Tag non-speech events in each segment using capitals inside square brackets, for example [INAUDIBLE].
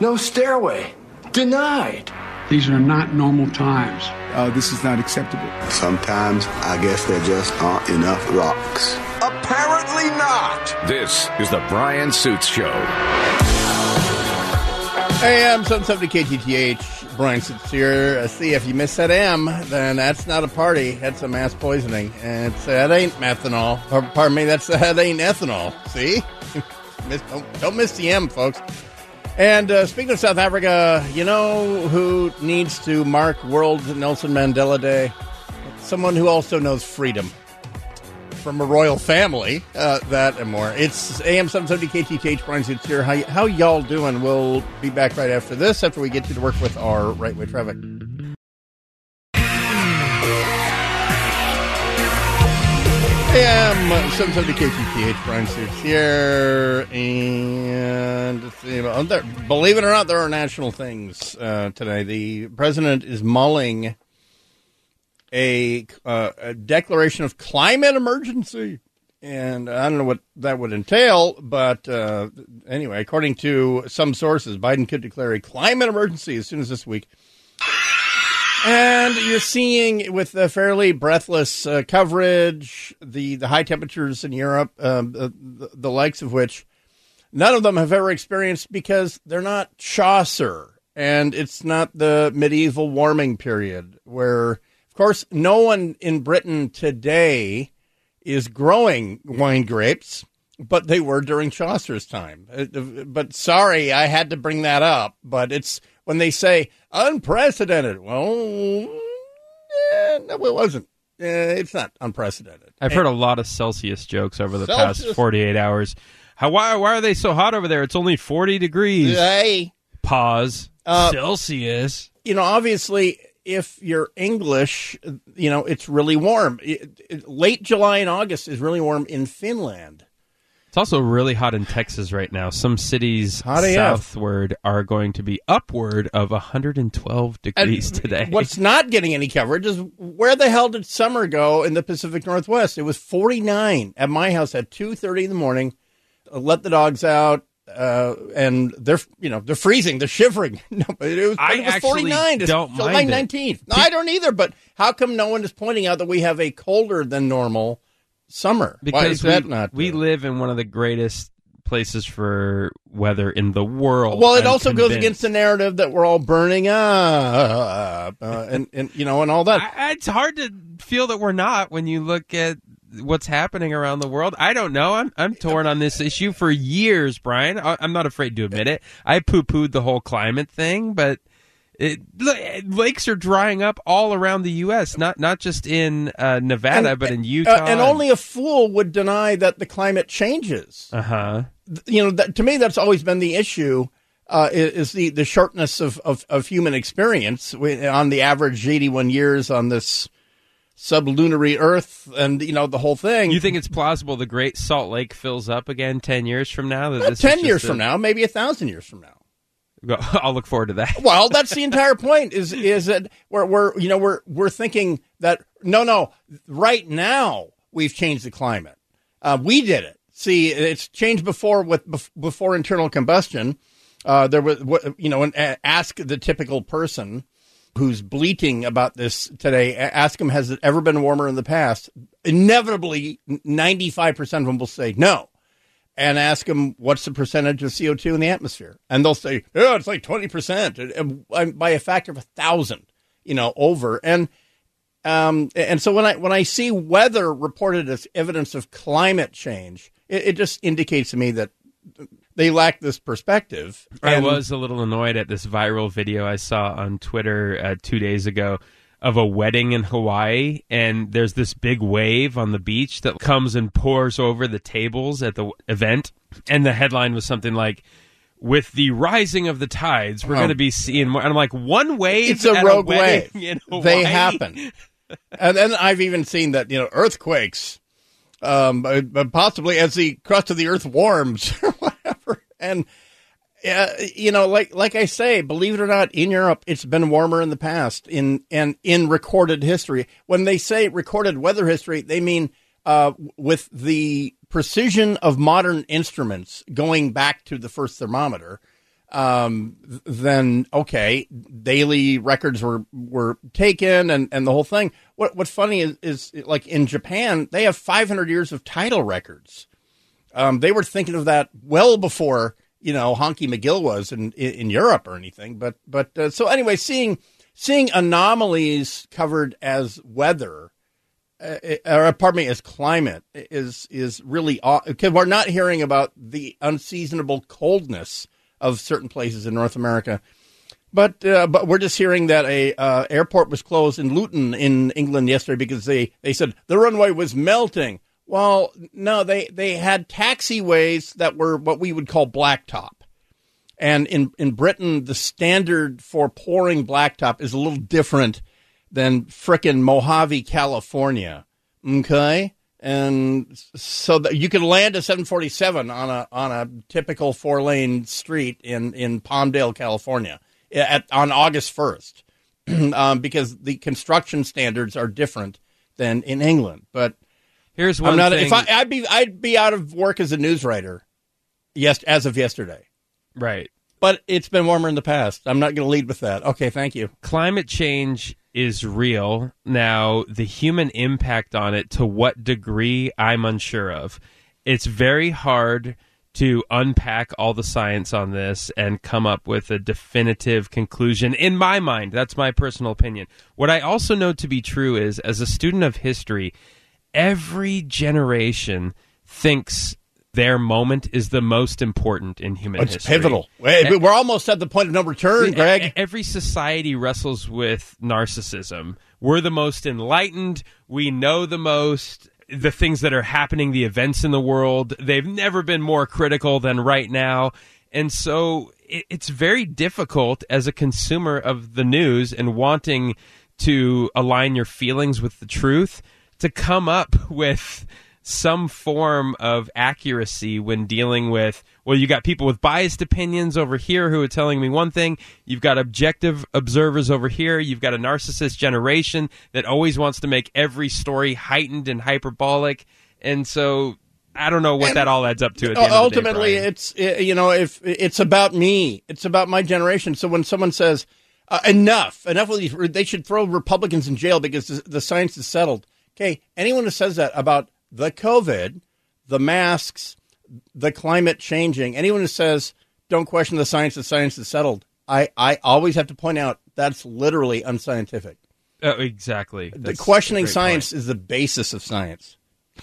No stairway. Denied. These are not normal times. Uh, this is not acceptable. Sometimes I guess there just aren't enough rocks. Apparently not. This is the Bryan Suits Show. Hey, I'm 770 KTTH. Bryan Suits here. Uh, see, if you miss that M, then that's not a party. That's a mass poisoning. And it's, that ain't methanol. Or, pardon me, that's, [LAUGHS] that ain't ethanol. See? [LAUGHS] miss, don't, don't miss the M, folks. And uh, speaking of South Africa, you know who needs to mark World Nelson Mandela Day? Someone who also knows freedom from a royal family. Uh, that and more. It's AM 770 KTTH. Bryan Suits here. How, how y'all doing? We'll be back right after this, after we get you to work with our right way traffic. I am 770 KTTH. Bryan Suits here. And believe it or not, there are national things uh, today. The president is mulling a, uh, a declaration of climate emergency. And I don't know what that would entail, but uh, anyway, according to some sources, Biden could declare a climate emergency as soon as this week. And you're seeing with the fairly breathless uh, coverage, the, the high temperatures in Europe, um, the, the, the likes of which none of them have ever experienced because they're not Chaucer and it's not the medieval warming period where, of course, no one in Britain today is growing wine grapes, but they were during Chaucer's time. Uh, But sorry, I had to bring that up. But it's when they say unprecedented. Well, eh, no, it wasn't. Eh, it's not unprecedented. I've heard a lot of Celsius jokes over the Celsius. past 48 hours. How why why are they so hot over there? It's only 40 degrees. Hey, Pause. Uh, Celsius. you know, obviously, if you're English, you know, it's really warm. It- it- late July and August is really warm in Finland. It's also really hot in Texas right now. Some cities Hot AF. southward are going to be upward of 112 And degrees today. What's not getting any coverage is where the hell did summer go in the Pacific Northwest? It was 49 at my house at 2:30 in the morning. Uh, Let the dogs out. Uh, and they're you know they're freezing, they're shivering. [LAUGHS] No, but it was, I it was 49. It's don't July mind it. 19th. No, I don't either. But how come no one is pointing out that we have a colder than normal summer? Why because is that we, not? we uh, live in one of the greatest places for weather in the world. Well, it I'm also goes against the narrative that we're all burning up, uh, and and you know, and all that. I, it's hard to feel that we're not when you look at what's happening around the world. I don't know. I'm I'm torn on this issue for years, Bryan. I, I'm not afraid to admit it. I poo pooed the whole climate thing, but. It, lakes are drying up all around the U.S., not not just in uh, Nevada, but in Utah. Uh, and only a fool would deny that the climate changes. uh huh. You know, that, to me, that's always been the issue. Uh, is, the, the shortness of, of, of human experience We- on the average 81 years on this sublunary Earth, and you know the whole thing. You think it's plausible the Great Salt Lake fills up again ten years from now? That Uh, this ten just years a- from now, maybe a thousand years from now. [LAUGHS] I'll look forward to that. [LAUGHS] Well, that's the entire point. Is is that we're we're you know we're we're thinking that no no right now we've changed the climate. Uh, we did it. See, it's changed before with before internal combustion. Uh, there was you know, ask the typical person who's bleating about this today. Ask them, has it ever been warmer in the past? Inevitably, ninety five percent of them will say no and ask them what's the percentage of CO2 in the atmosphere. And they'll say, oh, it's like 20%, and- and by a factor of a thousand, you know, over. And, um, and so when I, when I see weather reported as evidence of climate change, it, it just indicates to me that they lack this perspective. I was a little annoyed at this viral video I saw on Twitter uh, two days ago of a wedding in Hawaii, and there's this big wave on the beach that comes and pours over the tables at the event, and the headline was something like. With the rising of the tides, we're Oh. going to be seeing more. And I'm like, one wave. it's a rogue wedding wave. They happen. and then I've even seen that, you know, earthquakes, um, uh, but possibly as the crust of the earth warms [LAUGHS] or whatever. And, uh, you know, like, like I say, believe it or not, in Europe, it's been warmer in the past in, and in recorded history. When they say recorded weather history, they mean, uh, with the precision of modern instruments going back to the first thermometer. um, then okay, daily records were were taken and, and the whole thing. What what's funny is, is like in Japan they have 500 years of tidal records. Um, they were thinking of that well before you know Honky McGill was in in, Europe or anything. But but uh, so anyway, seeing seeing anomalies covered as weather. Uh, or pardon me, as climate is is really because we're not hearing about the unseasonable coldness of certain places in North America. But uh, but we're just hearing that a uh, airport was closed in Luton in England yesterday because they, they said the runway was melting. Well, no, they, they had taxiways that were what we would call blacktop. And in, in Britain, the standard for pouring blacktop is a little different than frickin' Mojave, California. Okay? And so that you can land a 747 on a on a typical four lane street in, in Palmdale, California, at on August 1st, [CLEARS THROAT] um, because the construction standards are different than in England. But here's one I'm not, thing. If I, I'd be I'd be out of work as a news writer, yes, as of yesterday. right. But it's been warmer in the past. I'm not going to lead with that. Okay, thank you. climate change is real. Now, the human impact on it, to what degree, I'm unsure of. It's very hard to unpack all the science on this and come up with a definitive conclusion in my mind. That's my personal opinion. What I also know to be true is, as a student of history, every generation thinks their moment is the most important in human history. It's history. pivotal. We're almost at the point of no return, Greg. Every society wrestles with narcissism. We're the most enlightened. We know the most. The things that are happening, the events in the world, they've never been more critical than right now. And so it's very difficult as a consumer of the news and wanting to align your feelings with the truth to come up with some form of accuracy when dealing with well you got people with biased opinions over here who are telling me one thing. You've got objective observers over here. You've got a narcissist generation that always wants to make every story heightened and hyperbolic. And so i don't know what that all adds up to at the end of the day, ultimately it's you know if it's about me. It's about my generation. So when someone says uh, enough enough of these they should throw republicans in jail because the, the science is settled okay anyone who says that about the covid the masks the climate changing anyone who says don't question the science the science is settled i i always have to point out that's literally unscientific Oh, exactly the That's questioning science point. is the basis of science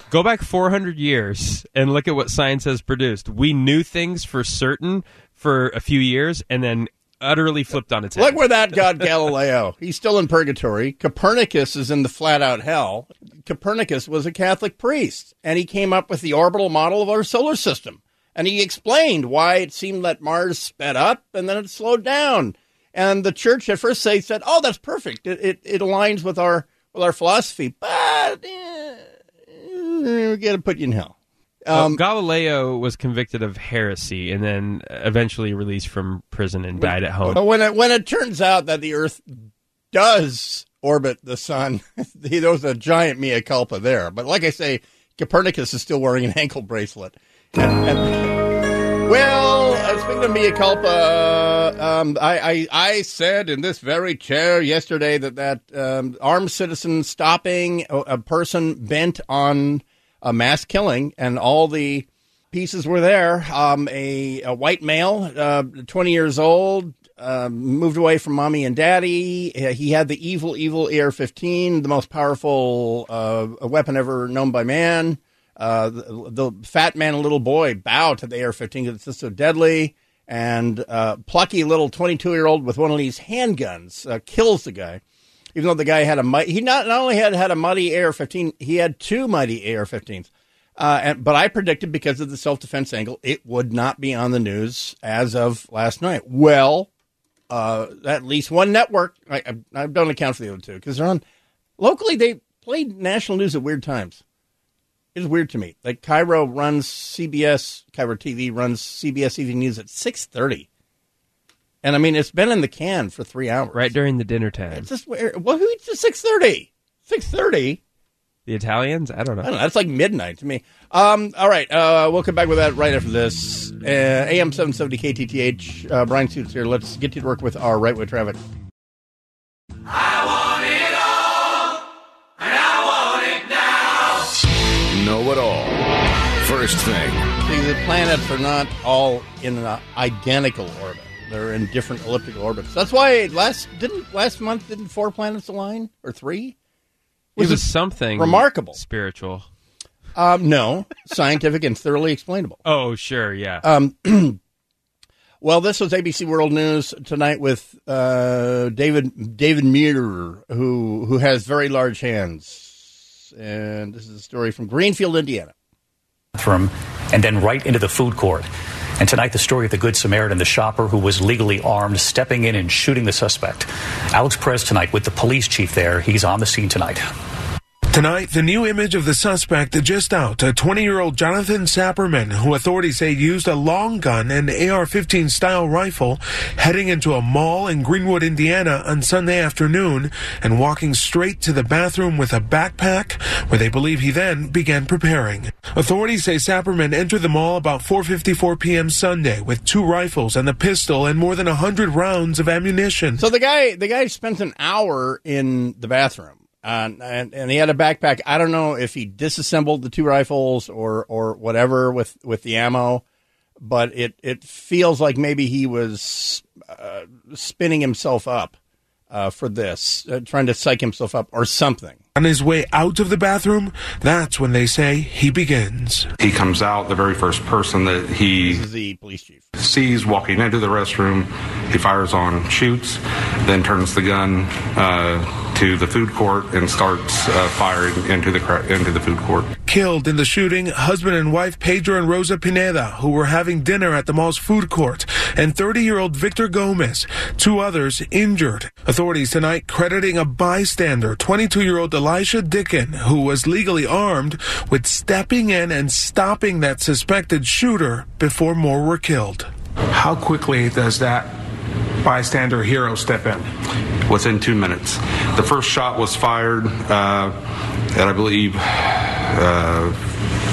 Go back 400 years and look at what science has produced. We knew things for certain for a few years and then utterly flipped on its head. Look where that got Galileo. He's still in purgatory. Copernicus is in the flat out hell. Copernicus was a Catholic priest, and he came up with the orbital model of our solar system. And he explained why it seemed that Mars sped up and then it slowed down. And the church at first they said, "Oh, that's perfect. It it, it aligns with our with our philosophy." But eh, we're gonna put you in hell. Um, Galileo was convicted of heresy and then eventually released from prison and died at home. But when it when it turns out that the Earth does orbit the sun, [LAUGHS] there was a giant mea culpa there. But like I say, Copernicus is still wearing an ankle bracelet. And, and- well, uh, speaking of mea culpa, um, I, I I said in this very chair yesterday that that um, armed citizen stopping a, a person bent on a mass killing, and all the pieces were there. Um, a, a white male, uh, 20 years old, uh, moved away from mommy and daddy. He had the evil, evil AR 15, the most powerful uh, weapon ever known by man. Uh, the, the fat man and little boy bow to the AR 15 because it's so deadly. And uh, plucky little 22 year old with one of these handguns uh, kills the guy even though the guy had a he not, not only had had a mighty AR-15, he had two mighty AR-15s. Uh, and, but I predicted because of the self-defense angle, it would not be on the news as of last night. Well, uh, at least one network, I, I, I don't account for the other two because they're on locally. They played national news at weird times. It's weird to me. Like KIRO runs CBS, KIRO TV runs CBS Evening News at six thirty, and I mean it's been in the can for three hours. Right during the dinner time. It's just where well who eats at six thirty? Six thirty? The Italians? I don't know. I don't know. That's like midnight to me. Um, all right. Uh, we'll come back with that right after this. Uh, AM 770 KTTH. Uh, Bryan Suits here. Let's get you to work with our right way traffic. I want it all, and I want it now. Know it all. First thing. See, the planets are not all in an identical orbit. They're in different elliptical orbits. That's why last didn't last month didn't four planets align or three? it was something remarkable. spiritual. Um, no, scientific and thoroughly explainable. [LAUGHS] Oh, sure, yeah. Um, [CLEARS THROAT] well, this was ABC World News tonight with uh, David David Muir, who who has very large hands, and this is a story from Greenwood, Indiana. bathroom and then right into the food court. And tonight, the story of the Good Samaritan, the shopper who was legally armed, stepping in and shooting the suspect. Alex Perez tonight with the police chief there. He's on the scene tonight. Tonight, the new image of the suspect just out, a 20-year-old Jonathan Sapirman, who authorities say used a long gun and AR-15 style rifle, heading into a mall in Greenwood, Indiana on Sunday afternoon and walking straight to the bathroom with a backpack, where they believe he then began preparing. Authorities say Sapirman entered the mall about 4.54 p.m. Sunday with two rifles and a pistol and more than 100 rounds of ammunition. So the guy the guy spent an hour in the bathroom. Uh, and, and he had a backpack. I don't know if he disassembled the two rifles or, or whatever with, with the ammo, but it, it feels like maybe he was uh, spinning himself up uh, for this, uh, trying to psych himself up or something. On his way out of the bathroom, that's when they say he begins. He comes out, the very first person that he the police chief. sees walking into the restroom, he fires on, shoots, then turns the gun uh, to the food court and starts uh, firing into the into the food court. Killed in the shooting, husband and wife Pedro and Rosa Pineda, who were having dinner at the mall's food court, and 30 year old Victor Gomez, two others injured. Authorities tonight crediting a bystander, 22 year old Elisha Dicken, who was legally armed, with stepping in and stopping that suspected shooter before more were killed. How quickly does that bystander hero step in? Within two minutes, the first shot was fired uh, at I believe uh,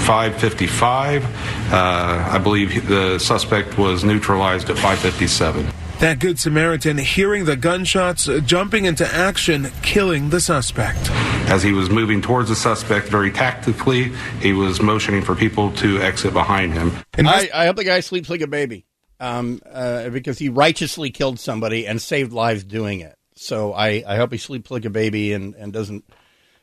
5:55. Uh, I believe the suspect was neutralized at 5:57. That Good Samaritan hearing the gunshots, uh, jumping into action, killing the suspect. As he was moving towards the suspect very tactically, he was motioning for people to exit behind him. I, I hope the guy sleeps like a baby um, uh, because he righteously killed somebody and saved lives doing it. So I, I hope he sleeps like a baby and, and doesn't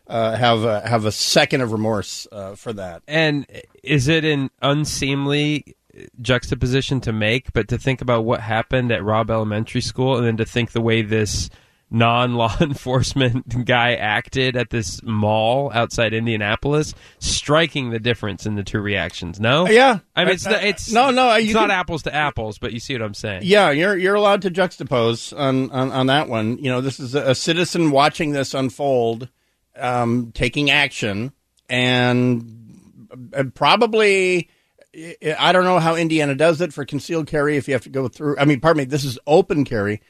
uh, have a, have a second of remorse uh, for that. And is it an unseemly juxtaposition to make? But to think about what happened at Robb Elementary School, and then to think the way this non-law [LAUGHS] enforcement guy acted at this mall outside Indianapolis, striking the difference in the two reactions. No, Yeah. I mean it's Uh, uh, it's no, no, it's you not can- apples to apples, but you see what I'm saying. Yeah, you're you're allowed to juxtapose on, on, on that one. You know, this is a, a citizen watching this unfold, um, taking action, and uh, probably I- don't know how Indiana does it for concealed carry. If you have to go through, I mean, pardon me, this is open carry,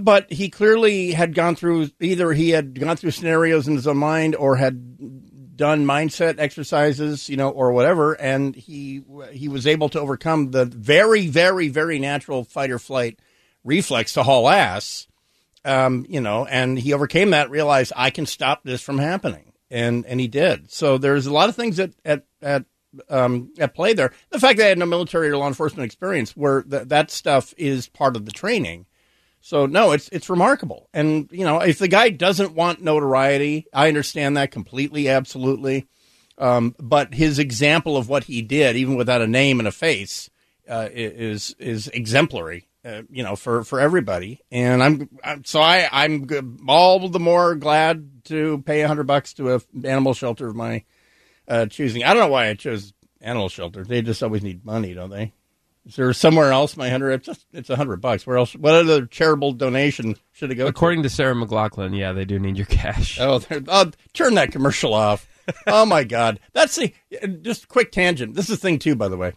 but he clearly had gone through either he had gone through scenarios in his own mind or had done mindset exercises, you know, or whatever, and he he was able to overcome the very, very, very natural fight or flight reflex to haul ass, um, you know, and he overcame that. Realized I can stop this from happening, and and he did. So there's a lot of things at at at um, at play there. The fact that I had no military or law enforcement experience, where th- that stuff is part of the training. So no, it's it's remarkable. And you know, if the guy doesn't want notoriety, I understand that completely, absolutely. Um, but his example of what he did, even without a name and a face, uh, is is exemplary. Uh, you know, for for everybody. And I'm, I'm so I I'm all the more glad to pay a hundred bucks to a animal shelter of my uh, choosing. I don't know why I chose animal shelter. They just always need money, don't they? Is there somewhere else my hundred? It's just it's a hundred bucks. Where else? What other charitable donation should it go? According to Sarah McLachlan, yeah, they do need your cash. [LAUGHS] Oh, they're- oh, turn that commercial off. oh my God, that's the just quick tangent. This is thing two, by the way.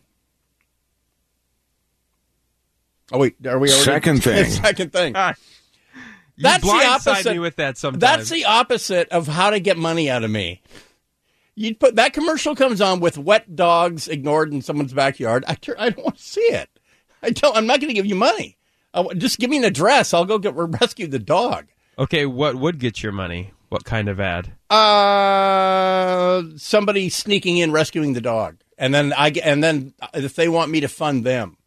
Oh wait, are we already Second [LAUGHS] thing. Second thing. You That's the blindside opposite. me with that sometimes. That's the opposite of how to get money out of me. You put that commercial comes on with wet dogs ignored in someone's backyard. I, I don't want to see it. I don't. I'm not going to give you money. I just give me an address. I'll go get rescue the dog. Okay, what would get your money? What kind of ad? Uh, somebody sneaking in rescuing the dog, and then I and then if they want me to fund them,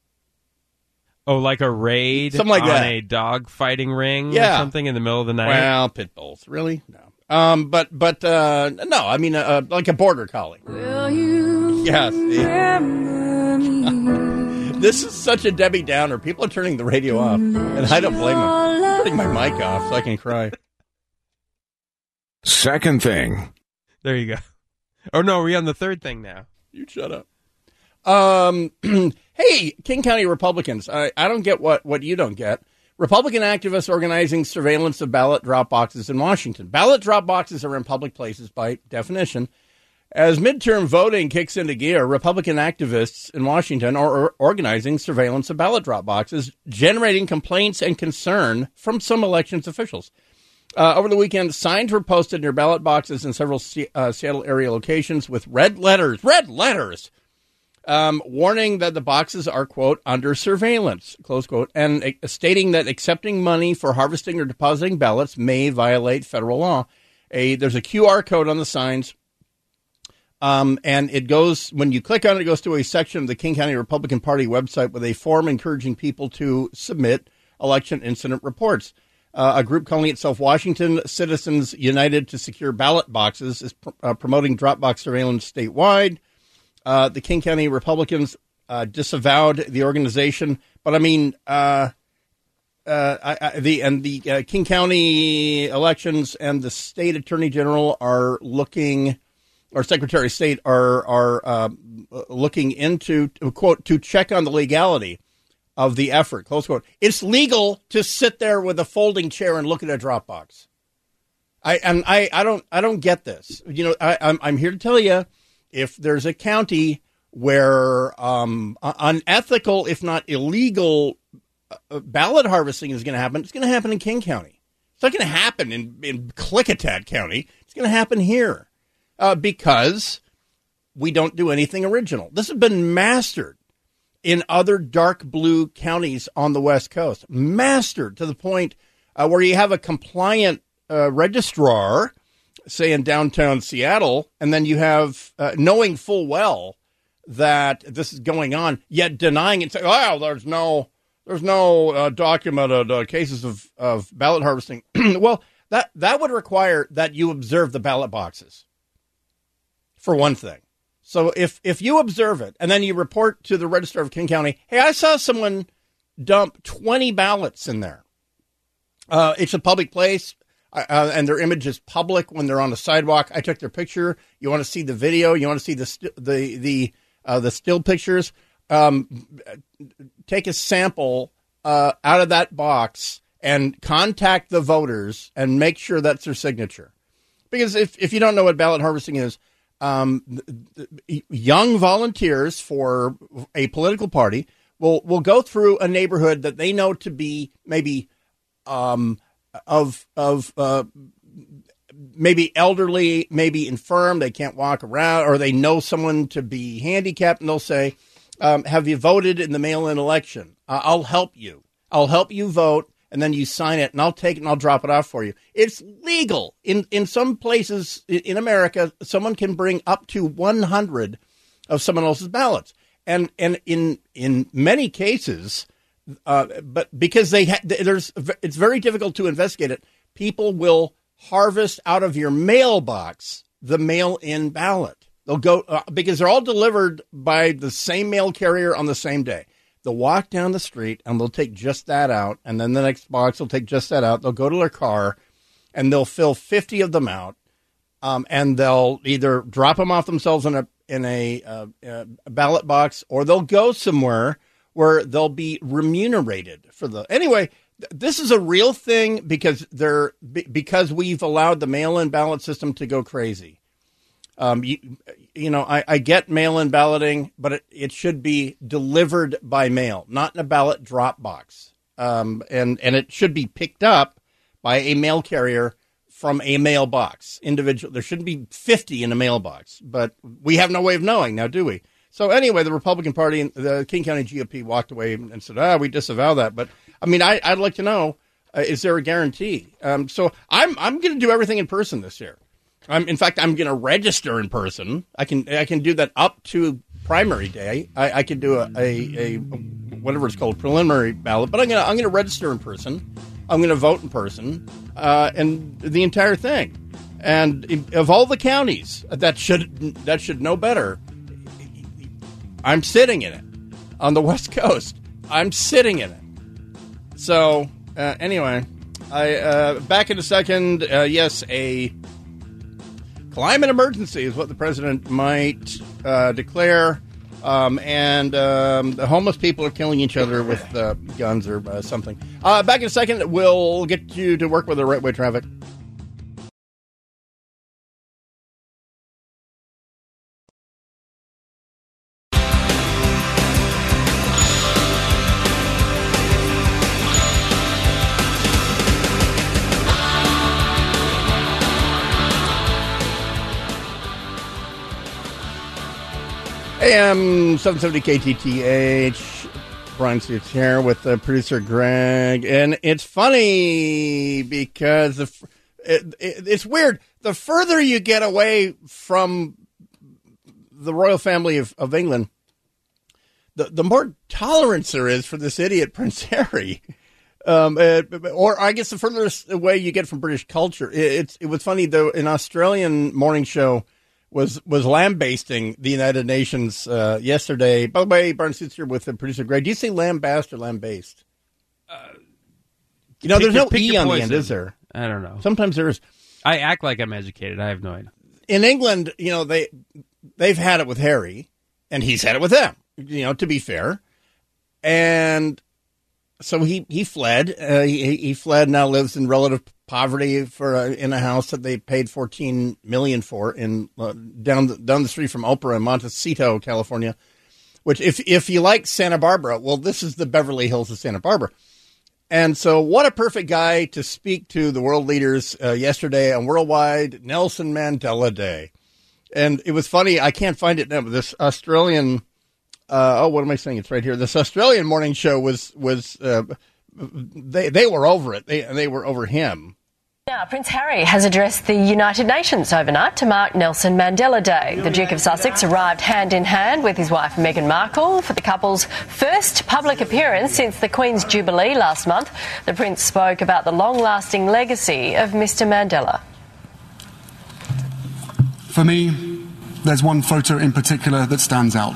Oh, like a raid Something like on that. a dog fighting ring Yeah. or something in the middle of the night? well, pit bulls, really? No. Um, but but uh, no, I mean uh, like a border collie. Yes. [LAUGHS] this is such a Debbie Downer. People are turning the radio off, and I don't blame them. I'm turning my mic off so I can cry. Second thing. There you go. Oh no, we're on the third thing now. You shut up. Um, [CLEARS THROAT] hey, King County Republicans, I, I don't get what, what you don't get. Republican activists organizing surveillance of ballot drop boxes in Washington. Ballot drop boxes are in public places by definition. As midterm voting kicks into gear, Republican activists in Washington are organizing surveillance of ballot drop boxes, generating complaints and concern from some elections officials. Uh, over the weekend, signs were posted near ballot boxes in several Se- uh, Seattle area locations with red letters, red letters, um, warning that the boxes are, quote, under surveillance, close quote, and uh, stating that accepting money for harvesting or depositing ballots may violate federal law. A, there's a QR code on the signs. Um, and it goes, when you click on it, it goes to a section of the King County Republican Party website with a form encouraging people to submit election incident reports. Uh, a group calling itself Washington Citizens United to Secure Ballot Boxes is pr- uh, promoting drop box surveillance statewide. Uh, the King County Republicans uh, disavowed the organization, but I mean, uh, uh, I, I, the and the uh, King County elections and the state attorney general are looking, or Secretary of State are are uh, looking into quote to check on the legality of the effort. Close quote. It's legal to sit there with a folding chair and look at a Dropbox. I and I, I don't I don't get this. You know, I, I'm I'm here to tell you, if there's a county where um, unethical, if not illegal, uh, ballot harvesting is going to happen, it's going to happen in King County. It's not going to happen in in Klickitat County. It's going to happen here uh, because we don't do anything original. This has been mastered in other dark blue counties on the West Coast, mastered to the point uh, where you have a compliant uh, registrar, say in downtown Seattle, and then you have uh, knowing full well that this is going on, yet denying it. Say, "Well, there's no, there's no uh, documented uh, cases of, of ballot harvesting." [CLEARS THROAT] well, that that would require that you observe the ballot boxes, for one thing. So if if you observe it and then you report to the Register of King County, hey, I saw someone dump twenty ballots in there. Uh, it's a public place, uh, and their image is public when they're on the sidewalk. I took their picture. You want to see the video? You want to see the st- the the uh, the still pictures? Um, take a sample uh, out of that box and contact the voters and make sure that's their signature. Because if if you don't know what ballot harvesting is, um, young volunteers for a political party will will go through a neighborhood that they know to be maybe um, of of uh, maybe elderly, maybe infirm, they can't walk around, or they know someone to be handicapped, and they'll say, um, "Have you voted in the mail-in election? I'll help you. I'll help you vote." And then you sign it, and I'll take it and I'll drop it off for you. It's legal in in some places in America. Someone can bring up to 100 of someone else's ballots, and and in in many cases, uh, but because they ha- there's it's very difficult to investigate it. People will harvest out of your mailbox the mail-in ballot. They'll go uh, because they're all delivered by the same mail carrier on the same day. They'll walk down the street and they'll take just that out, and then the next box will take just that out. They'll go to their car, and they'll fill fifty of them out, um, and they'll either drop them off themselves in a in a, uh, uh, ballot box, or they'll go somewhere where they'll be remunerated for the anyway. This is a real thing because they're because we've allowed the mail-in ballot system to go crazy. Um, you, you know, I, I get mail-in balloting, but it, it should be delivered by mail, not in a ballot drop box. Um, and and it should be picked up by a mail carrier from a mailbox. Individual. There shouldn't be 50 in a mailbox, but we have no way of knowing now, do we? So anyway, the Republican Party and the King County GOP walked away and said, "Ah, we disavow that." But I mean, I, would like to know: uh, is there a guarantee? Um, so I'm I'm going to do everything in person this year. I'm, in fact, I'm going to register in person. I can I can do that up to primary day. I, I can do a, a, a whatever it's called preliminary ballot, but I'm going to I'm to register in person. I'm going to vote in person, uh, and the entire thing. And of all the counties that should that should know better, I'm sitting in it on the [LAUGHS] West Coast. I'm sitting in it. So uh, anyway, I uh, back in a second. Uh, yes, a climate emergency is what the president might uh, declare. Um, and um, the homeless people are killing each other with uh, guns or uh, something. back in a second, we'll get you to work with the right way traffic. Am 770 KTTH. Bryan Suits here with the producer Greg. And it's funny because the, it, it, it's weird. The further you get away from the royal family of, of England, the, the more tolerance there is for this idiot [LAUGHS] Prince Harry. Um, uh, or I guess the furthest away you get from British culture. It, it's, it was funny though, an Australian morning show – was was lambasting the United Nations uh, yesterday. By the way, Barnes sits here with the producer Greg. Do you say lambast or lambased? Uh, you know, there's no e on the end, is there? I don't know. Sometimes there's. I act like I'm educated. I have no idea. In England, you know they they've had it with Harry, and he's had it with them. You know, to be fair, and so he he fled. Uh, he he fled. Now lives in relative poverty for a, in a house that they paid 14 million for in uh, down the, down the street from Oprah in Montecito, California. Which, if if you like Santa Barbara, well, this is the Beverly Hills of Santa Barbara. And so, what a perfect guy to speak to the world leaders uh, yesterday on Worldwide Nelson Mandela Day. And it was funny. I can't find it now. But this Australian, uh, oh, what am I saying? It's right here. This Australian morning show was was uh, they they were over it. They they were over him. Now, Prince Harry has addressed the United Nations overnight to mark Nelson Mandela Day. The Duke of Sussex arrived hand in hand with his wife Meghan Markle for the couple's first public appearance since the Queen's Jubilee last month. The Prince spoke about the long lasting legacy of Mr. Mandela. For me, there's one photo in particular that stands out.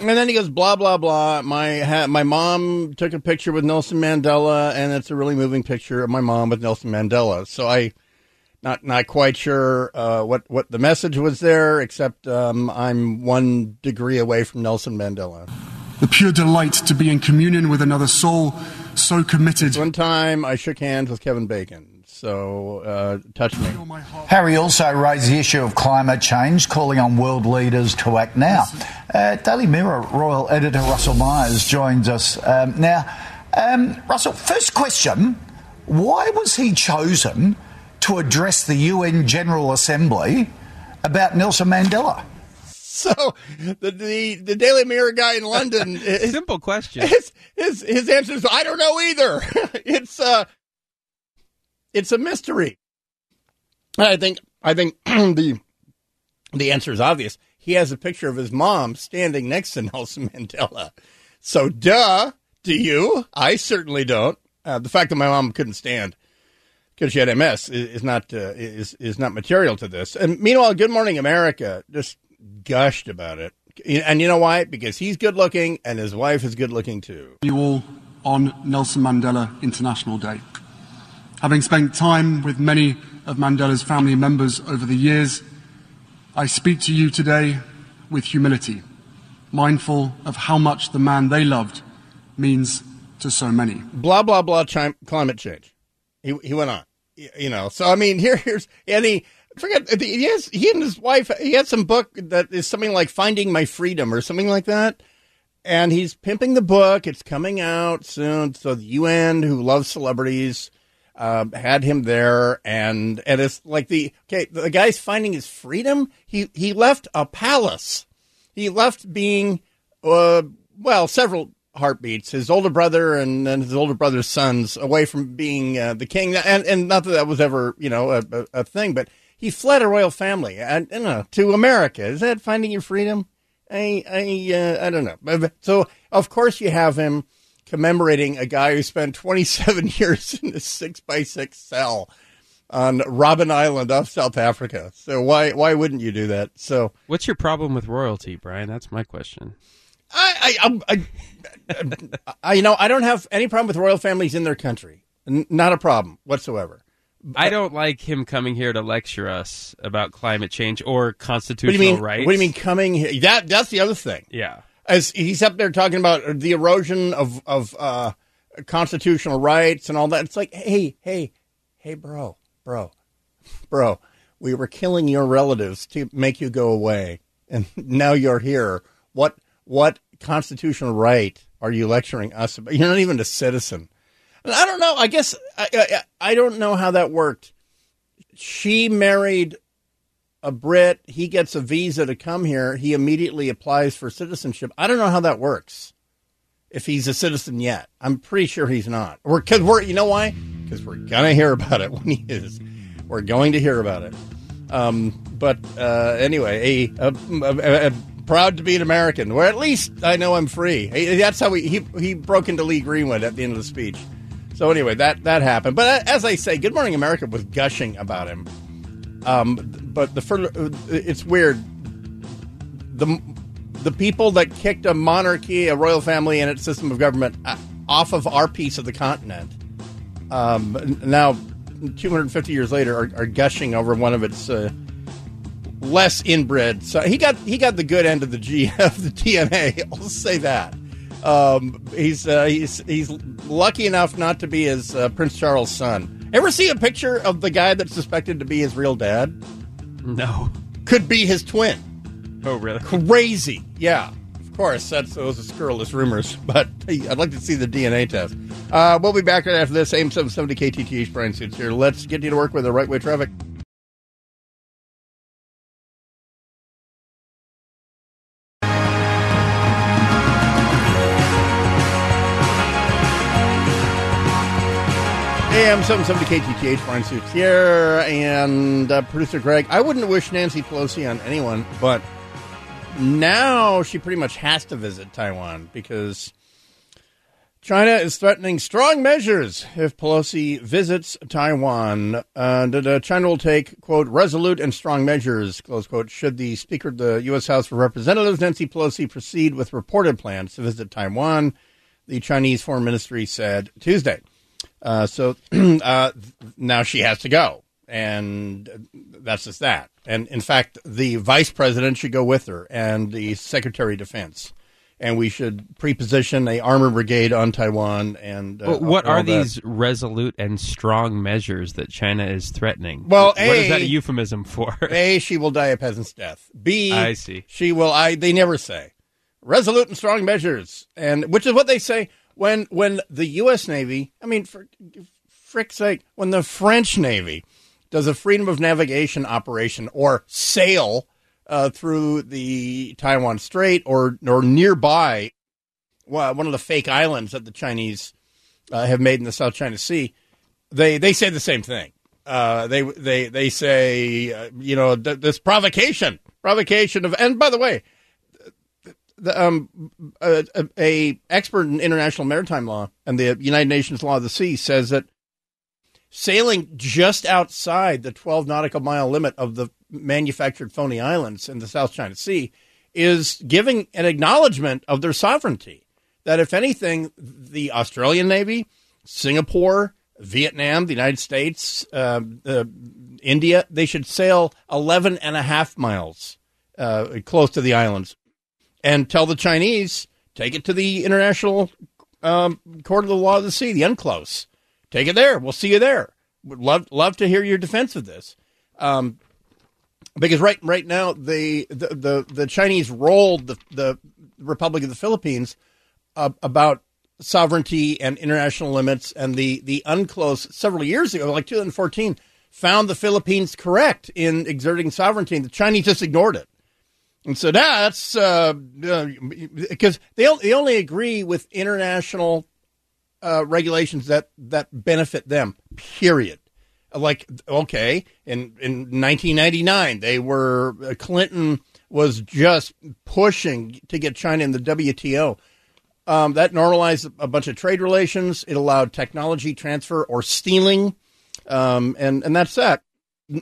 And then he goes blah blah blah. My ha- my mom took a picture with Nelson Mandela, and it's a really moving picture of my mom with Nelson Mandela. So I not not quite sure uh, what what the message was there, except um, I'm one degree away from Nelson Mandela. The pure delight to be in communion with another soul, so committed. One time I shook hands with Kevin Bacon. So uh, touch me. Harry also raised the issue of climate change, calling on world leaders to act now. Uh, Daily Mirror Royal Editor Russell Myers joins us um, now. Um, Russell, first question why was he chosen to address the UN General Assembly about Nelson Mandela? So the, the, the Daily Mirror guy in London. [LAUGHS] Simple question. His, his his answer is I don't know either. [LAUGHS] it's uh it's a mystery. I think I think [CLEARS THROAT] the the answer is obvious. He has a picture of his mom standing next to [LAUGHS] Nelson Mandela. So, duh, do you? I certainly don't. Uh, the fact that my mom couldn't stand because she had MS is, is not uh, is is not material to this. And meanwhile, Good Morning America just gushed about it. And you know why? Because he's good looking and his wife is good looking too. You all on Nelson Mandela International Day. Having spent time with many of Mandela's family members over the years, I speak to you today with humility, mindful of how much the man they loved means to so many. Blah, blah, blah, chime, climate change. He, he went on. You know, so I mean, [LAUGHS] here, here's, he, forget, he, has, he and his wife, he had some book that is something like Finding My Freedom or something like that. And he's pimping the book. It's coming out soon. So the UN, who loves celebrities, um, had him there, and and it's like the okay, the guy's finding his freedom. He he left a palace. He left being uh, well several heartbeats. His older brother and, and his older brother's sons away from being uh, the king, and and not that that was ever you know a, a, a thing, but he fled a royal family and you know, to America. Is that finding your freedom? I I uh, I don't know. So of course you have him commemorating a guy who spent 27 [LAUGHS] years in a six by six cell on Robben Island off South Africa. So why why wouldn't you do that? So what's your problem with royalty, Bryan? That's my question. I I, I, I, I you know I don't have any problem with royal families in their country. N- not a problem whatsoever. I don't like him coming here to lecture us about climate change or What constitutional do you mean? rights. What do you mean coming? Here? That that's the other thing. Yeah. As he's up there talking about the erosion of of uh, constitutional rights and all that. It's like, hey, hey, hey, bro, bro, bro. We were killing your relatives to make you go away, and [LAUGHS] now you're here. What what constitutional right are you lecturing us about? You're not even a citizen. And I don't know. I guess I, I I don't know how that worked. She married a Brit. He gets a visa to come here. He immediately applies for citizenship. I don't know how that works. If he's a citizen yet, I'm pretty sure he's not. We're because we're you know why? Because we're gonna hear about it [LAUGHS] when he is. We're going to hear about it. Um, but uh, anyway, a, a, a, a proud to be an American. Or at least I know I'm free. He- That's how he, he he broke into Lee Greenwood at the end of the speech. So anyway, that that happened. But as I say, Good Morning America was gushing about him. Um, but the fir- it's weird. The the people that kicked a monarchy, a royal family, and its system of government uh, off of our piece of the continent, um, now 250 years later, are, are gushing over one of its uh, less inbred. So he got he got the good end of the G [LAUGHS] of the DNA. [LAUGHS] I'll say that. Um, he's uh, he's he's lucky enough not to be his uh, Prince Charles' son. Ever see a picture of the guy that's suspected to be his real dad? No. Could be his twin. Oh, really? Crazy. Yeah. Of course, that's those are scurrilous rumors, [LAUGHS] but hey, I'd like to see the DNA test. Uh, we'll be back right after this. AM 770 KTTH Bryan Suits here. Let's get you to work with the right way traffic. 770 KTTH, Bryan Suits here, and uh, producer Greg. I wouldn't wish Nancy Pelosi on anyone, but now she pretty much has to visit Taiwan because China is threatening strong measures if Pelosi visits Taiwan. Uh, China will take, quote, resolute and strong measures, close quote, should the Speaker of the U.S. House of Representatives, Nancy Pelosi, proceed with reported plans to visit Taiwan, the Chinese Foreign Ministry said Tuesday. Uh, so [CLEARS THROAT] uh, now she has to go, and that's just that. And in fact, the vice president should go with her, and the secretary of defense, and we should preposition a armor brigade on Taiwan. And uh, But what are that. these resolute and strong measures that China is threatening? Well, what is A- that a euphemism for? [LAUGHS] A, she will die a peasant's death. B, I see. She will. I. They never say resolute and strong measures, and which is what they say when when the U.S. Navy. I mean, for frick's sake, when the French Navy does a freedom of navigation operation or sail uh, through the Taiwan Strait or or nearby well, one of the fake islands that the Chinese uh, have made in the South China Sea, they they say the same thing. Uh, they they they say uh, you know th- this provocation, provocation of, and by the way, the, um, a, a, expert in international maritime law and the United Nations Law of the Sea says that sailing just outside the 12 nautical mile limit of the manufactured phony islands in the South China Sea is giving an acknowledgement of their sovereignty. That if anything, the Australian Navy, Singapore, Vietnam, the United States, uh, uh, India, they should sail 11 and a half miles uh, close to the islands and tell the Chinese, take it to the International um, Court of the Law of the Sea, the UNCLOS. Take it there. We'll see you there. Would love love to hear your defense of this. Um, because right right now the the the, the Chinese rolled the, the Republic of the Philippines uh, about sovereignty and international limits, and the the UNCLOS several years ago, like 2014, found the Philippines correct in exerting sovereignty, the Chinese just ignored it. And so now that's because uh, they they only agree with international uh, regulations that that benefit them. Period. Like okay, in in 1999 they were uh, Clinton was just pushing to get China in the WTO. Um, that normalized a bunch of trade relations. It allowed technology transfer or stealing, um, and and that's that.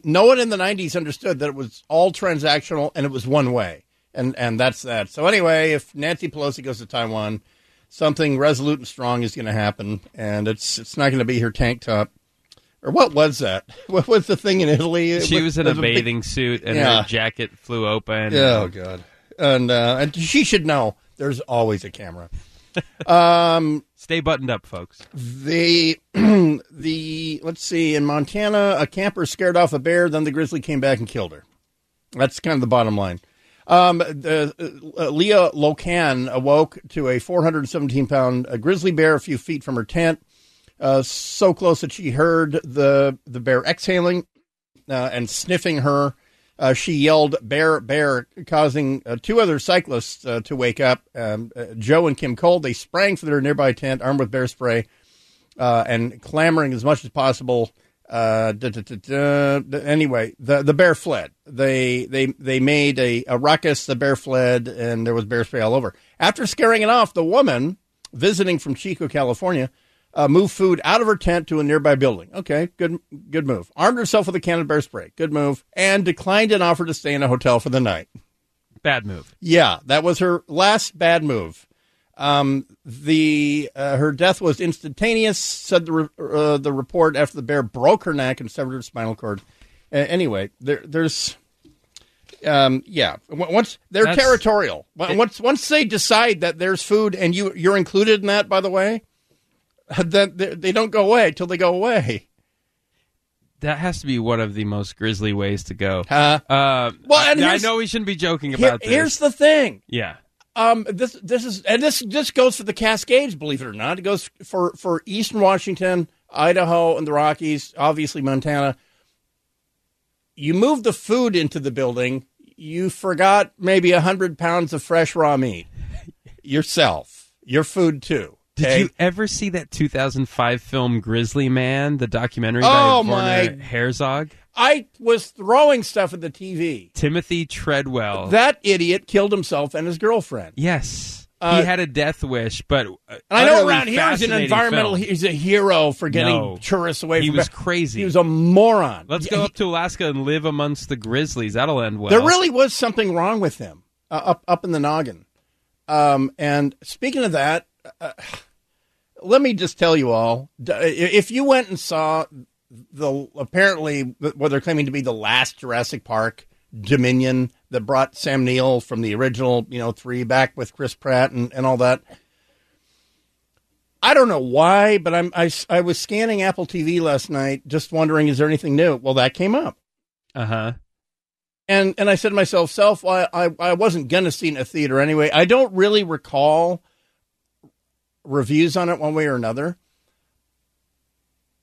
No one in the '90s understood that it was all transactional and it was one way, and and that's that. So anyway, if Nancy Pelosi goes to Taiwan, something resolute and strong is going to happen, and it's it's not going to be her tank top. Or what was that? [LAUGHS] What was the thing in Italy? She was in a big- bathing suit and Yeah. her jacket flew open. Oh god. And uh, and she should know there's always a camera. [LAUGHS] um, Stay buttoned up, folks. the [CLEARS THROAT] the let's see in Montana, a camper scared off a bear, then the grizzly came back and killed her. That's kind of the bottom line. Um, the, uh, Leah Lokan awoke to a 417 pound uh, grizzly bear a few feet from her tent, uh, so close that she heard the the bear exhaling uh, and sniffing her. Uh, she yelled "bear, bear," causing uh, two other cyclists uh, to wake up. Um, uh, Joe and Kim Cole they sprang for their nearby tent, armed with bear spray, uh, and clamoring as much as possible. Da, da, da. Anyway, the the bear fled. They they they made a, a ruckus. The bear fled, and there was bear spray all over. After scaring it off, the woman visiting from Chico, California, uh, moved food out of her tent to a nearby building. Okay, good good move. Armed herself with a can of bear spray. Good move. And declined an offer to stay in a hotel for the night. Bad move. Yeah, that was her last bad move. Um, the uh, her death was instantaneous, said the re- uh, the report after the bear broke her neck and severed her spinal cord. Uh, anyway, there, there's, um, yeah, once they're That's- territorial. Once once once they decide that there's food and you you're included in that, by the way, [LAUGHS] then they, don't go away till they go away. That has to be one of the most grisly ways to go. Huh? Uh, Well, I, I know we shouldn't be joking Here- about this. here's the thing. yeah. Um, this this is and this this goes for the Cascades, believe it or not. It goes for for Eastern Washington, Idaho, and the Rockies. Obviously, Montana. You moved the food into the building. You forgot maybe a hundred pounds of fresh raw meat [LAUGHS] yourself. Your food too. Did okay? you ever see that 2005 film Grizzly Man, the documentary Oh, by my- Herzog? I was throwing stuff at the TV. Timothy Treadwell. That idiot killed himself and his girlfriend. yes. Uh, he had a death wish, but And I know around here he's an environmental. film. He's a hero for getting No. tourists away. He from was He crazy. He was a moron. Let's Yeah, go he- up to Alaska and live amongst the grizzlies. That'll end well. There really was something wrong with him uh, up up in the noggin. Um, and speaking of that, uh, let me just tell you all: if you went and saw the apparently what they're claiming to be the last Jurassic Park Dominion that brought Sam Neill from the original, you know, three back with Chris Pratt and, and all that. I don't know why, but I'm I, I was scanning Apple TV last night, just wondering, is there anything new? Well, that came up. Uh huh. And and I said to myself, self, I, I, I wasn't gonna see it in a theater anyway. I don't really recall reviews on it one way or another.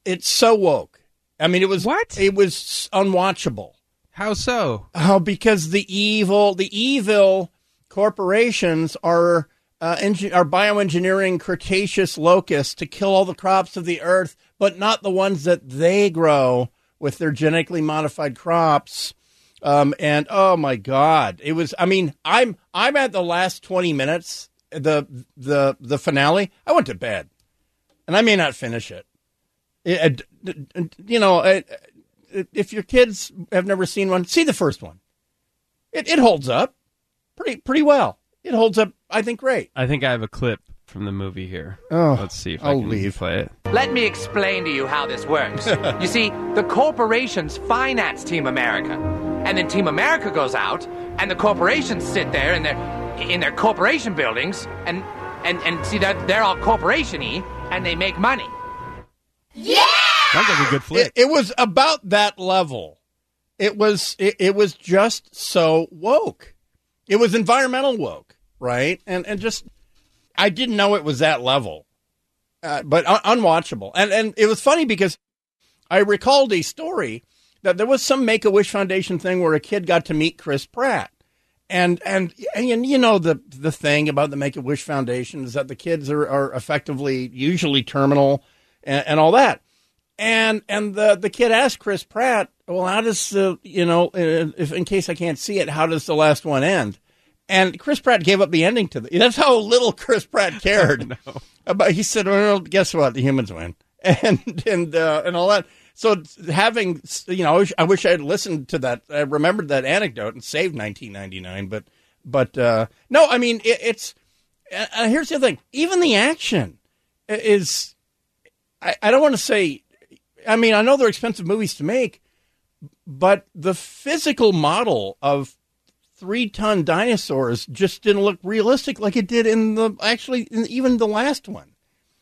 It's so woke. I mean, it was What? It was unwatchable. How so? Oh, because the evil, the evil corporations are uh, engi- are bioengineering Cretaceous locusts to kill all the crops of the earth, but not the ones that they grow with their genetically modified crops. Um, and oh my God, it was. I mean, I'm I'm at the last twenty minutes, the the the finale. I went to bed, and I may not finish it. It- it- you know, it, if your kids have never seen one, see the first one. It, it holds up pretty pretty well. It holds up, I think, great. I think I have a clip from the movie here. Oh, Let's see if I I'll can leave. play it. Let me explain to you how this works. [LAUGHS] you see, the corporations finance Team America, and then Team America goes out, and the corporations sit there in their in their corporation buildings, and and and see that they're all corporation-y, and they make money. Yeah, sounds like a good flick. It, it was about that level. It was it, it was just so woke. It was environmental woke, right? And and just I didn't know it was that level. uh, but un- unwatchable. And and it was funny because I recalled a story that there was some Make a Wish Foundation thing where a kid got to meet Chris Pratt. And, and and you know the the thing about the Make a Wish Foundation is that the kids are, are effectively usually terminal and, and all that. And and the the kid asked Chris Pratt, "Well, how does the you know if in case I can't see it, how does the last one end?" And Chris Pratt gave up the ending to the. That's how little Chris Pratt [LAUGHS] cared. Oh, But he said, "Well, guess what? The humans win," [LAUGHS] and and uh, and all that. So having you know, I wish, I had listened to that. I remembered that anecdote and saved 1999. But but uh, no, I mean it, it's. Uh, here's the thing. Even the action is. I, I don't want to say. I mean, I know they're expensive movies to make, but the physical model of three ton dinosaurs just didn't look realistic like it did in the actually in even the last one.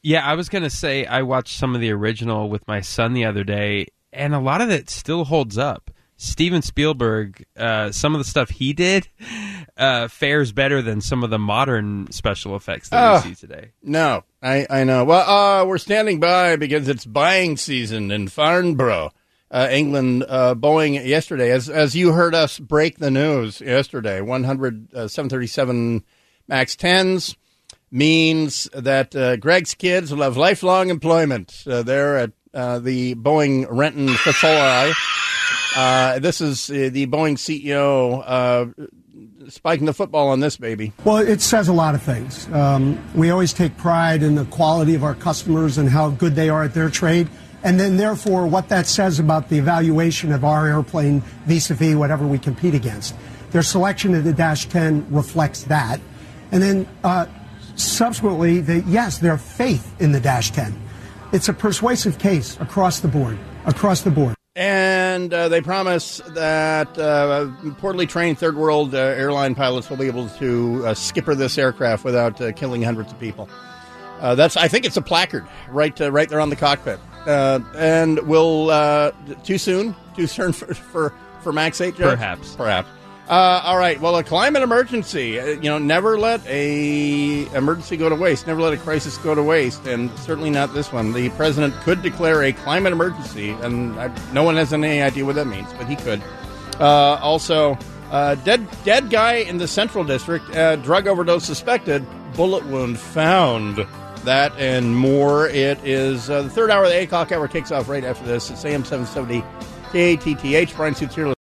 Yeah, I was gonna say I watched some of the original with my son the other day, and a lot of it still holds up. Steven Spielberg, uh, some of the stuff he did [LAUGHS] uh, fares better than some of the modern special effects that Oh, we see today. No, I, I know. Well, uh, we're standing by because it's buying season in Farnborough, uh, England. Uh, Boeing yesterday, as as you heard us break the news yesterday, 100 uh, 737 Max 10s means that uh, Greg's kids will have lifelong employment uh, there at uh, the Boeing Renton facility. Uh, this is uh, the Boeing CEO uh, spiking the football on this baby. Well, it says a lot of things. Um, we always take pride in the quality of our customers and how good they are at their trade. And then, therefore, what that says about the evaluation of our airplane vis a vis whatever we compete against. Their selection of the Dash 10 reflects that. And then, uh, subsequently, the, yes, their faith in the Dash 10. It's a persuasive case across the board. Across the board. And uh, they promise that uh, poorly trained third world uh, airline pilots will be able to uh, skipper this aircraft without uh, killing hundreds of people. Uh, that's I think it's a placard right uh, right there on the cockpit. Uh, and will uh, too soon too soon [LAUGHS] for for, for Max Eight. Perhaps. perhaps. Uh, all right. Well, a climate emergency. Uh, you know, never let a emergency go to waste. Never let a crisis go to waste, and certainly not this one. The president could declare a climate emergency, and I, no one has any idea what that means, but he could. Uh, also, uh, dead dead guy in the Central District. Uh, drug overdose suspected. Bullet wound found. That and more. It is uh, the third hour of the eight o'clock hour kicks off right after this. It's AM seven seventy KTTH. Bryan Suits here.